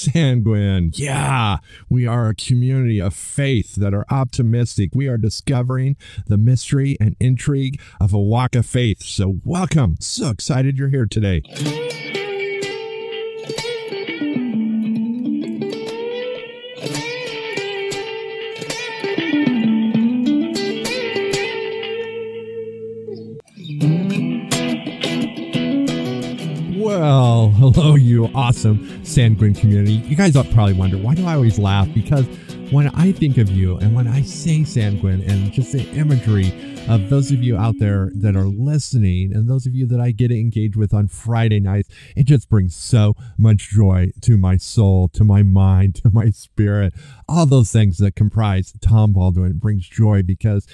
sanguine. Yeah, we are a community of faith that are optimistic. We are discovering the mystery and intrigue of a walk of faith. So, welcome. So excited you're here today. Hello, you awesome sanguine community. You guys probably wonder why do I always laugh? Because when I think of you and when I say sanguine and just the imagery of those of you out there that are listening and those of you that I get to engage with on Friday nights, it just brings so much joy to my soul, to my mind, to my spirit. All those things that comprise Tom Baldwin brings joy because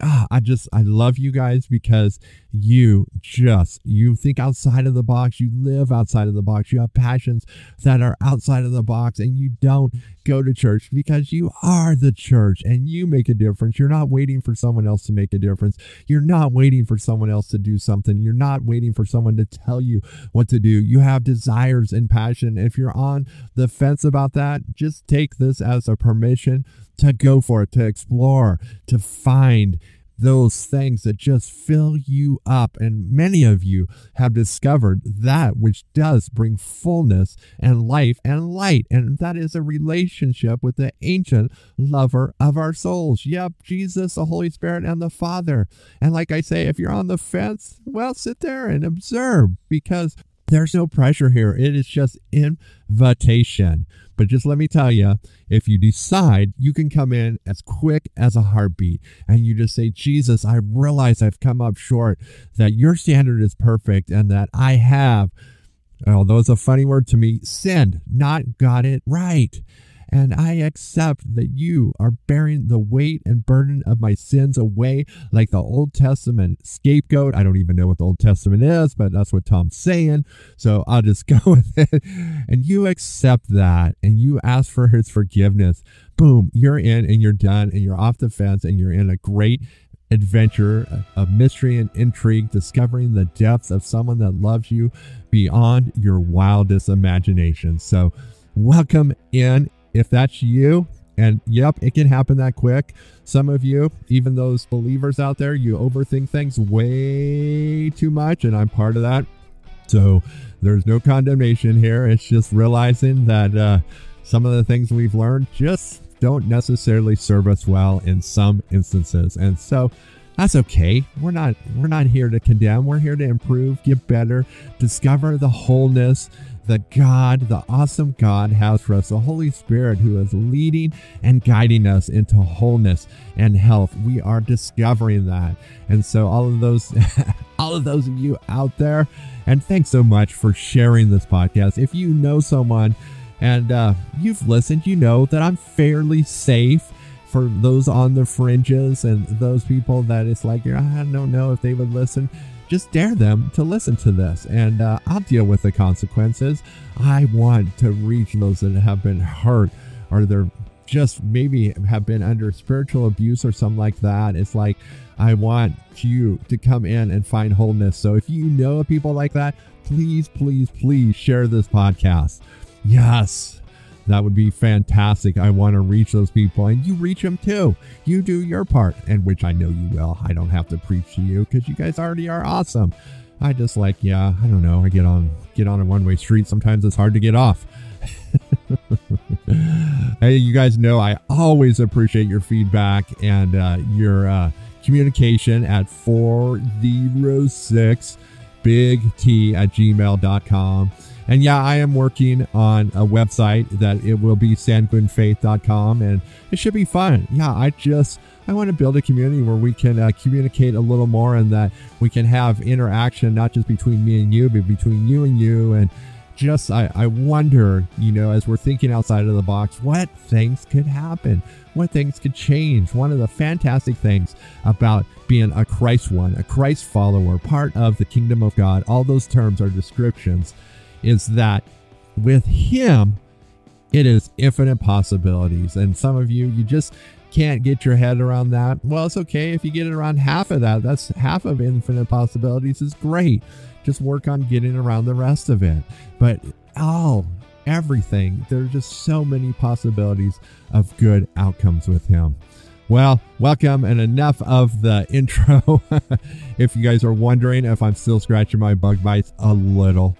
ah, I just I love you guys because you just you think outside of the box, you live outside of the box, you have passions that are outside of the box, and you don't go to church because you are the church and you make a difference. You're not waiting for someone else to make a difference. You're not waiting for someone else to do something. You're not waiting for someone to tell you what to do. You have desires and passion. If you're on the fence about that, just take this as a permission to go for it, to explore, to find those things that just fill you up. And many of you have discovered that which does bring fullness and life and light. And that is a relationship with the ancient lover of our souls. Yep, Jesus, the Holy Spirit, and the Father. And like I say, if you're on the fence, well, sit there and observe because there's no pressure here. It is just invitation. But just let me tell you, if you decide, you can come in as quick as a heartbeat and you just say, Jesus, I realize I've come up short, that your standard is perfect, and that I have, although it's a funny word to me, sinned, not got it right and I accept that you are bearing the weight and burden of my sins away like the Old Testament scapegoat. I don't even know what the Old Testament is, but that's what Tom's saying. So I'll just go with it. And you accept that and you ask for his forgiveness. Boom, you're in and you're done and you're off the fence and you're in a great adventure of mystery and intrigue, discovering the depth of someone that loves you beyond your wildest imagination. So, welcome in if that's you, and yep, it can happen that quick. Some of you, even those believers out there, you overthink things way too much, and I'm part of that. So there's no condemnation here. It's just realizing that uh, some of the things we've learned just don't necessarily serve us well in some instances. And so that's okay. We're not we're not here to condemn. We're here to improve, get better, discover the wholeness the God, the awesome God has for us, the Holy Spirit who is leading and guiding us into wholeness and health. We are discovering that. And so all of those all of those of you out there, and thanks so much for sharing this podcast. If you know someone and uh, you've listened, you know that I'm fairly safe for those on the fringes and those people that it's like, I don't know if they would listen just dare them to listen to this and uh, I'll deal with the consequences. I want to reach those that have been hurt or they're just maybe have been under spiritual abuse or something like that. It's like, I want you to come in and find wholeness. So if you know people like that, please, please, please share this podcast. Yes, that would be fantastic. I want to reach those people and you reach them too. You do your part, and which I know you will. I don't have to preach to you because you guys already are awesome. I just like, yeah, I don't know. I get on get on a one way street. Sometimes it's hard to get off. hey, you guys know I always appreciate your feedback and uh, your uh, communication at 406 big T at gmail.com. And yeah, I am working on a website that it will be sanguinefaith.com and it should be fun. Yeah, I just I want to build a community where we can uh, communicate a little more and that we can have interaction not just between me and you, but between you and you and just I, I wonder, you know, as we're thinking outside of the box, what things could happen, what things could change. One of the fantastic things about being a Christ one, a Christ follower, part of the kingdom of God, all those terms are descriptions is that with him, it is infinite possibilities. And some of you, you just can't get your head around that. Well, it's okay if you get it around half of that. That's half of infinite possibilities is great. Just work on getting around the rest of it. But all everything. There's just so many possibilities of good outcomes with Him. Well, welcome and enough of the intro. if you guys are wondering if I'm still scratching my bug bites a little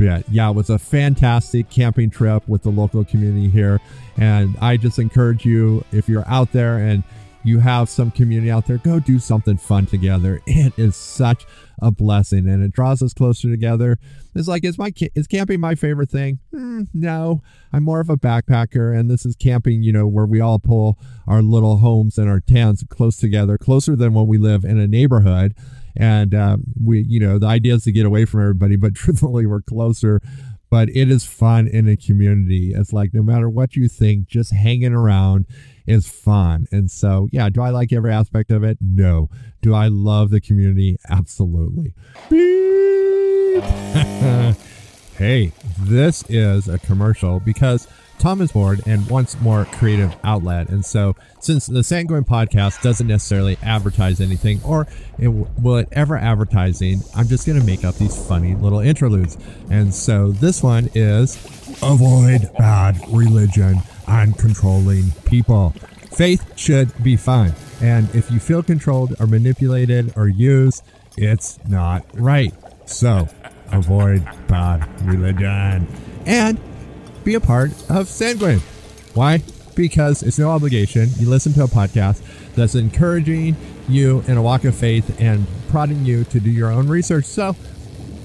bit. Yeah, it was a fantastic camping trip with the local community here. And I just encourage you, if you're out there and you have some community out there, go do something fun together. It is such a blessing and it draws us closer together. It's like, is my is camping my favorite thing? Mm, no, I'm more of a backpacker, and this is camping, you know, where we all pull our little homes and our tents close together, closer than when we live in a neighborhood. And uh, we, you know, the idea is to get away from everybody, but truthfully, we're closer but it is fun in a community. It's like no matter what you think, just hanging around is fun. And so, yeah, do I like every aspect of it? No. Do I love the community? Absolutely. hey, this is a commercial because Tom is bored and wants more creative outlet. And so, since the Sanguine podcast doesn't necessarily advertise anything, or it, will it ever advertising, I'm just going to make up these funny little interludes. And so, this one is avoid bad religion and controlling people. Faith should be fun. And if you feel controlled or manipulated or used, it's not right. So, avoid bad religion. And be a part of Sanguine. Why? Because it's no obligation. You listen to a podcast that's encouraging you in a walk of faith and prodding you to do your own research. So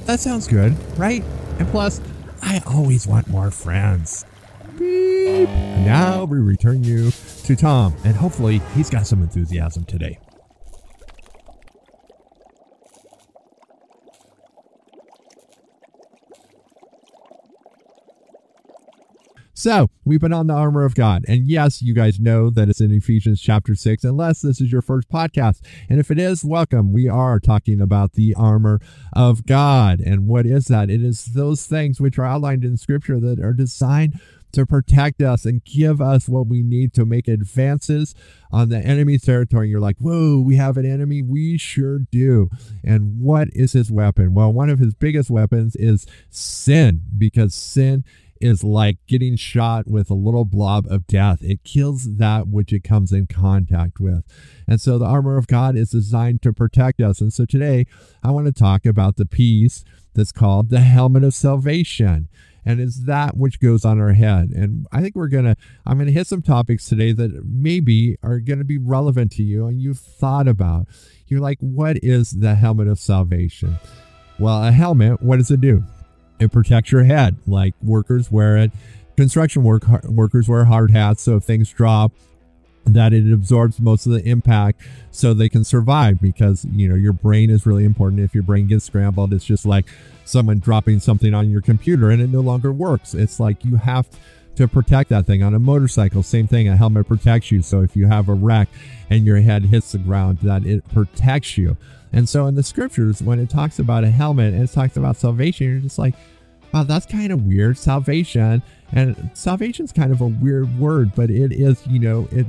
that sounds good, right? And plus, I always want more friends. Beep. Now we return you to Tom, and hopefully he's got some enthusiasm today. So, we've been on the armor of God. And yes, you guys know that it's in Ephesians chapter 6, unless this is your first podcast. And if it is, welcome. We are talking about the armor of God. And what is that? It is those things which are outlined in scripture that are designed to protect us and give us what we need to make advances on the enemy's territory. You're like, whoa, we have an enemy? We sure do. And what is his weapon? Well, one of his biggest weapons is sin, because sin is like getting shot with a little blob of death. It kills that which it comes in contact with. And so the armor of God is designed to protect us. And so today I want to talk about the piece that's called the helmet of salvation. And it's that which goes on our head. And I think we're going to, I'm going to hit some topics today that maybe are going to be relevant to you and you've thought about. You're like, what is the helmet of salvation? Well, a helmet, what does it do? It protects your head, like workers wear it. Construction work workers wear hard hats, so if things drop, that it absorbs most of the impact so they can survive because you know your brain is really important. If your brain gets scrambled it's just like someone dropping something on your computer and it no longer works. It's like you have to protect that thing on a motorcycle same thing a helmet protects you so if you have a wreck and your head hits the ground that it protects you and so in the scriptures, when it talks about a helmet and it talks about salvation, you're just like, wow, that's kind of weird. Salvation. And salvation's kind of a weird word, but it is, you know, it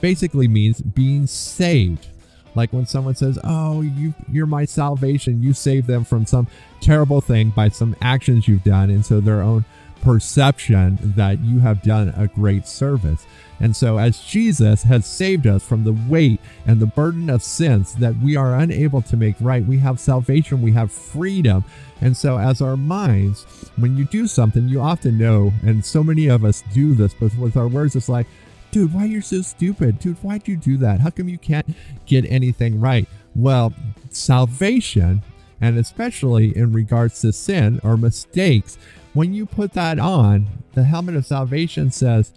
basically means being saved. Like when someone says, "Oh, you you're my salvation. You save them from some terrible thing by some actions you've done." And so their own perception that you have done a great service. And so, as Jesus has saved us from the weight and the burden of sins that we are unable to make right, we have salvation, we have freedom. And so, as our minds, when you do something, you often know, and so many of us do this, but with our words, it's like, dude, why you're so stupid? Dude, why'd you do that? How come you can't get anything right? Well, salvation, and especially in regards to sin or mistakes, when you put that on, the helmet of salvation says,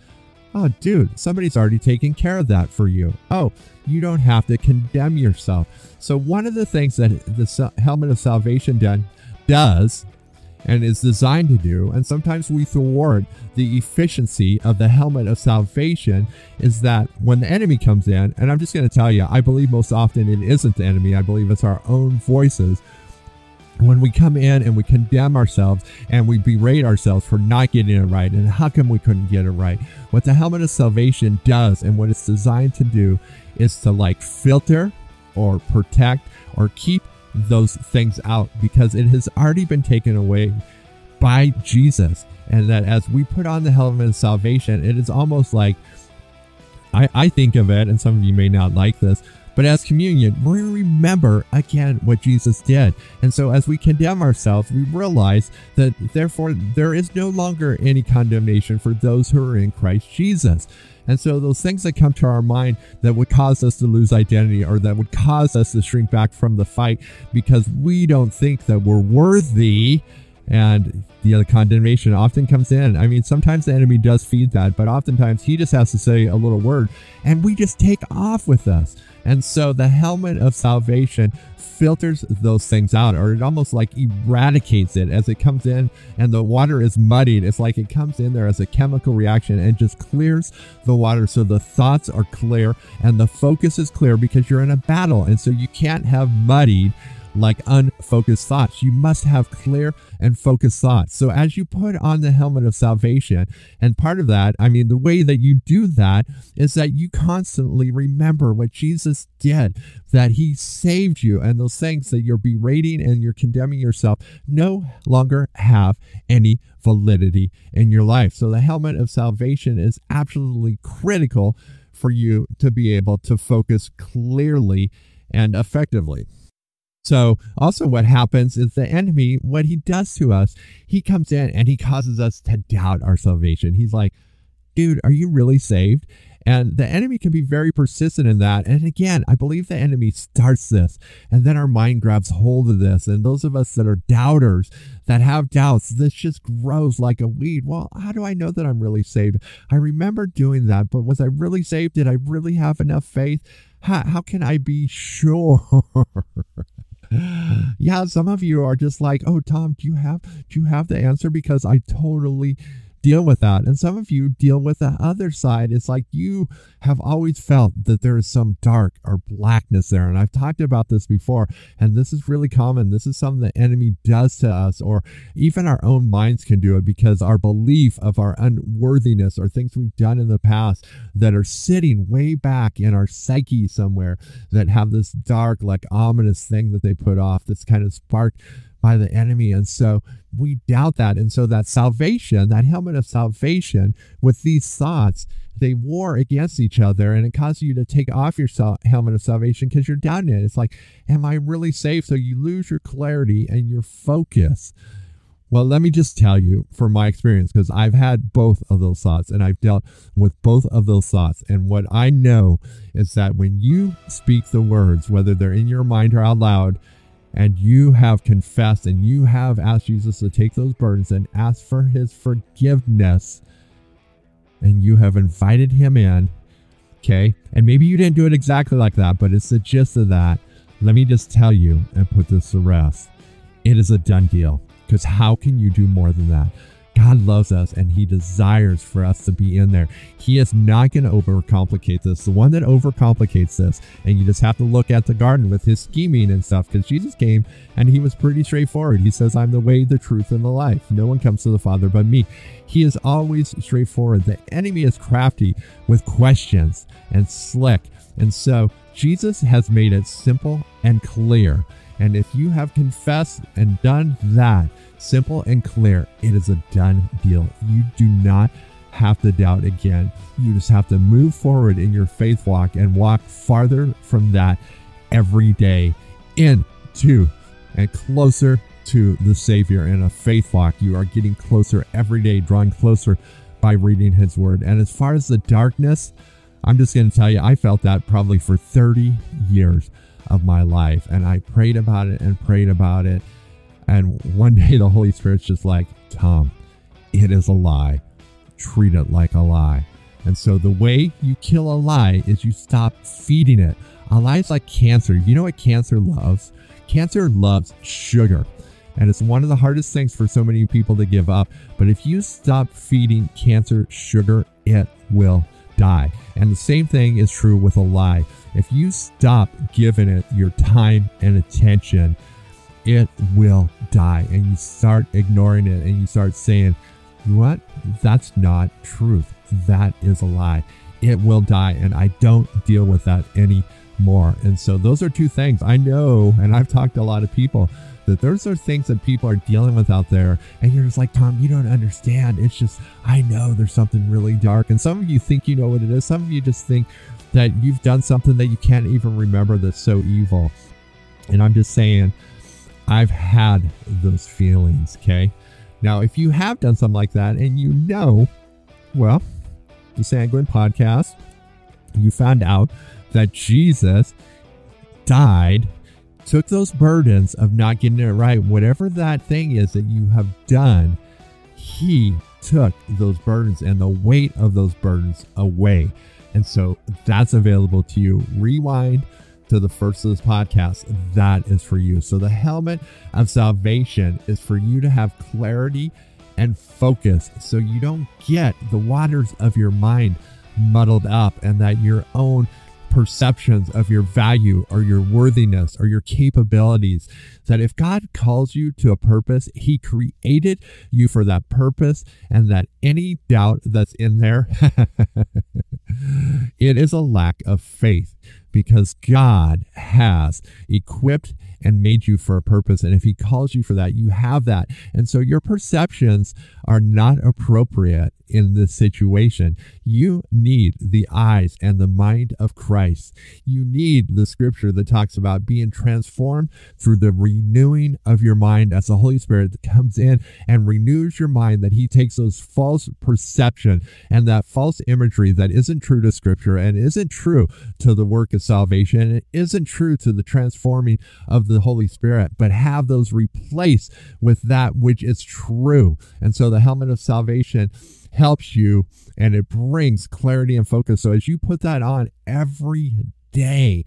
Oh, dude, somebody's already taken care of that for you. Oh, you don't have to condemn yourself. So, one of the things that the helmet of salvation does and is designed to do, and sometimes we thwart the efficiency of the helmet of salvation, is that when the enemy comes in, and I'm just going to tell you, I believe most often it isn't the enemy, I believe it's our own voices when we come in and we condemn ourselves and we berate ourselves for not getting it right and how come we couldn't get it right what the helmet of salvation does and what it's designed to do is to like filter or protect or keep those things out because it has already been taken away by Jesus. And that as we put on the helmet of salvation, it is almost like I, I think of it, and some of you may not like this, but as communion, we remember again what Jesus did. And so as we condemn ourselves, we realize that therefore there is no longer any condemnation for those who are in Christ Jesus. And so those things that come to our mind that would cause us to lose identity or that would cause us to shrink back from the fight because we don't think that we're worthy and the condemnation often comes in. I mean, sometimes the enemy does feed that, but oftentimes he just has to say a little word and we just take off with us. And so the helmet of salvation filters those things out, or it almost like eradicates it as it comes in and the water is muddied. It's like it comes in there as a chemical reaction and just clears the water so the thoughts are clear and the focus is clear because you're in a battle. And so you can't have muddied like unfocused thoughts. You must have clear and focused thoughts. So as you put on the helmet of salvation, and part of that, I mean, the way that you do that is that you constantly remember what Jesus did, that he saved you, and those things that you're berating and you're condemning yourself no longer have any validity in your life. So the helmet of salvation is absolutely critical for you to be able to focus clearly and effectively. So, also, what happens is the enemy, what he does to us, he comes in and he causes us to doubt our salvation. He's like, dude, are you really saved? And the enemy can be very persistent in that. And again, I believe the enemy starts this and then our mind grabs hold of this. And those of us that are doubters, that have doubts, this just grows like a weed. Well, how do I know that I'm really saved? I remember doing that, but was I really saved? Did I really have enough faith? How, how can I be sure? Yeah, some of you are just like, "Oh, Tom, do you have do you have the answer? Because I totally deal with that. And some of you deal with the other side. It's like you have always felt that there is some dark or blackness there. And I've talked about this before, and this is really common. This is something the enemy does to us, or even our own minds can do it because our belief of our unworthiness or things we've done in the past that are sitting way back in our psyche somewhere that have this dark, like ominous thing that they put off, this kind of spark by the enemy. And so we doubt that. And so that salvation, that helmet of salvation with these thoughts, they war against each other and it causes you to take off your helmet of salvation because you're doubting it. It's like, am I really safe? So you lose your clarity and your focus. Well, let me just tell you from my experience, because I've had both of those thoughts and I've dealt with both of those thoughts. And what I know is that when you speak the words, whether they're in your mind or out loud, and you have confessed and you have asked Jesus to take those burdens and ask for his forgiveness, and you have invited him in, okay? And maybe you didn't do it exactly like that, but it's the gist of that. Let me just tell you and put this to rest. It is a done deal because how can you do more than that? God loves us and He desires for us to be in there. He is not going to overcomplicate this. The one that overcomplicates this, and you just have to look at the garden with his scheming and stuff, because Jesus came and he was pretty straightforward. He says, I'm the way, the truth, and the life. No one comes to the Father but me. He is always straightforward. The enemy is crafty with questions and slick. And so Jesus has made it simple and clear. And if you have confessed and done that, Simple and clear. It is a done deal. You do not have to doubt again. You just have to move forward in your faith walk and walk farther from that every day into and closer to the Savior in a faith walk. You are getting closer every day, drawing closer by reading His Word. And as far as the darkness, I'm just going to tell you, I felt that probably for 30 years of my life. And I prayed about it and prayed about it and one day the Holy Spirit's just like, Tom, it is a lie. Treat it like a lie. And so the way you kill a lie is you stop feeding it. A lie is like cancer. You know what cancer loves? Cancer loves sugar. And it's one of the hardest things for so many people to give up. But if you stop feeding cancer sugar, it will die. And the same thing is true with a lie. If you stop giving it your time and attention, it will die. And you start ignoring it and you start saying, what? That's not truth. That is a lie. It will die. And I don't deal with that any more. And so those are two things I know, and I've talked to a lot of people that those are things that people are dealing with out there. And you're just like, Tom, you don't understand. It's just, I know there's something really dark. And some of you think you know what it is. Some of you just think that you've done something that you can't even remember that's so evil. And I'm just saying, I've had those feelings, okay? Now, if you have done something like that and you know, well, the Sanguine podcast, you found out that Jesus died, took those burdens of not getting it right, whatever that thing is that you have done, he took those burdens and the weight of those burdens away. And so that's available to you. Rewind to the first of this podcast. That is for you. So the helmet of salvation is for you to have clarity and focus so you don't get the waters of your mind muddled up and that your own perceptions of your value or your worthiness or your capabilities. That if God calls you to a purpose, He created you for that purpose, and that any doubt that's in there, it is a lack of faith because God has equipped and made you for a purpose. And if He calls you for that, you have that. And so your perceptions are not appropriate in this situation. You need the eyes and the mind of Christ. You need the scripture that talks about being transformed through the renewing of your mind as the Holy Spirit comes in and renews your mind, that He takes those false perception and that false imagery that isn't true to scripture and isn't true to the work of salvation and isn't true to the transforming of the Holy Spirit, but have those replaced with that which is true. And so the helmet of salvation helps you and it brings clarity and focus. So as you put that on every day,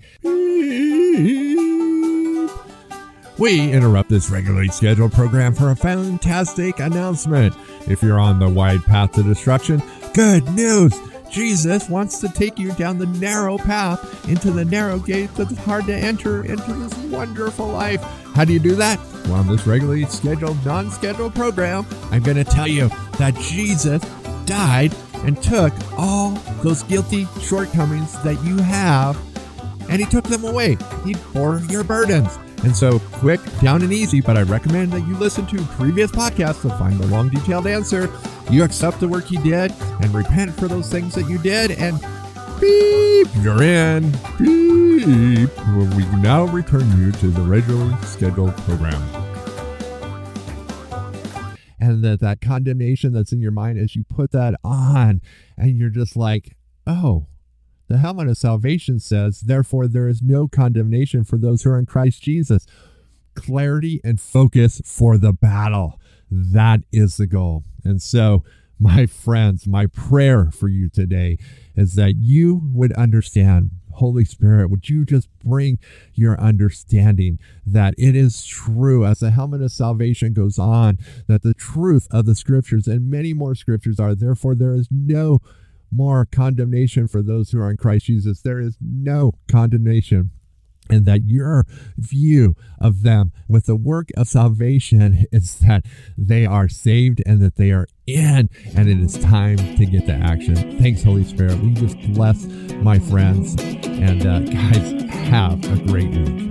we interrupt this regularly scheduled program for a fantastic announcement. If you're on the wide path to destruction, good news! Jesus wants to take you down the narrow path into the narrow gate that's hard to enter into this wonderful life. How do you do that? Well, on this regularly scheduled, non scheduled program, I'm going to tell you that Jesus died and took all those guilty shortcomings that you have and he took them away. He bore your burdens. And so, quick, down and easy, but I recommend that you listen to previous podcasts to find the long, detailed answer. You accept the work he did and repent for those things that you did, and beep, you're in. Beep. We now return you to the regularly scheduled program. And that, that condemnation that's in your mind as you put that on, and you're just like, oh, the helmet of salvation says, Therefore, there is no condemnation for those who are in Christ Jesus. Clarity and focus for the battle. That is the goal. And so, my friends, my prayer for you today is that you would understand. Holy Spirit, would you just bring your understanding that it is true as the helmet of salvation goes on, that the truth of the scriptures and many more scriptures are, therefore, there is no more condemnation for those who are in Christ Jesus. There is no condemnation. And that your view of them with the work of salvation is that they are saved and that they are in, and it is time to get to action. Thanks, Holy Spirit. We just bless my friends. And uh, guys, have a great week.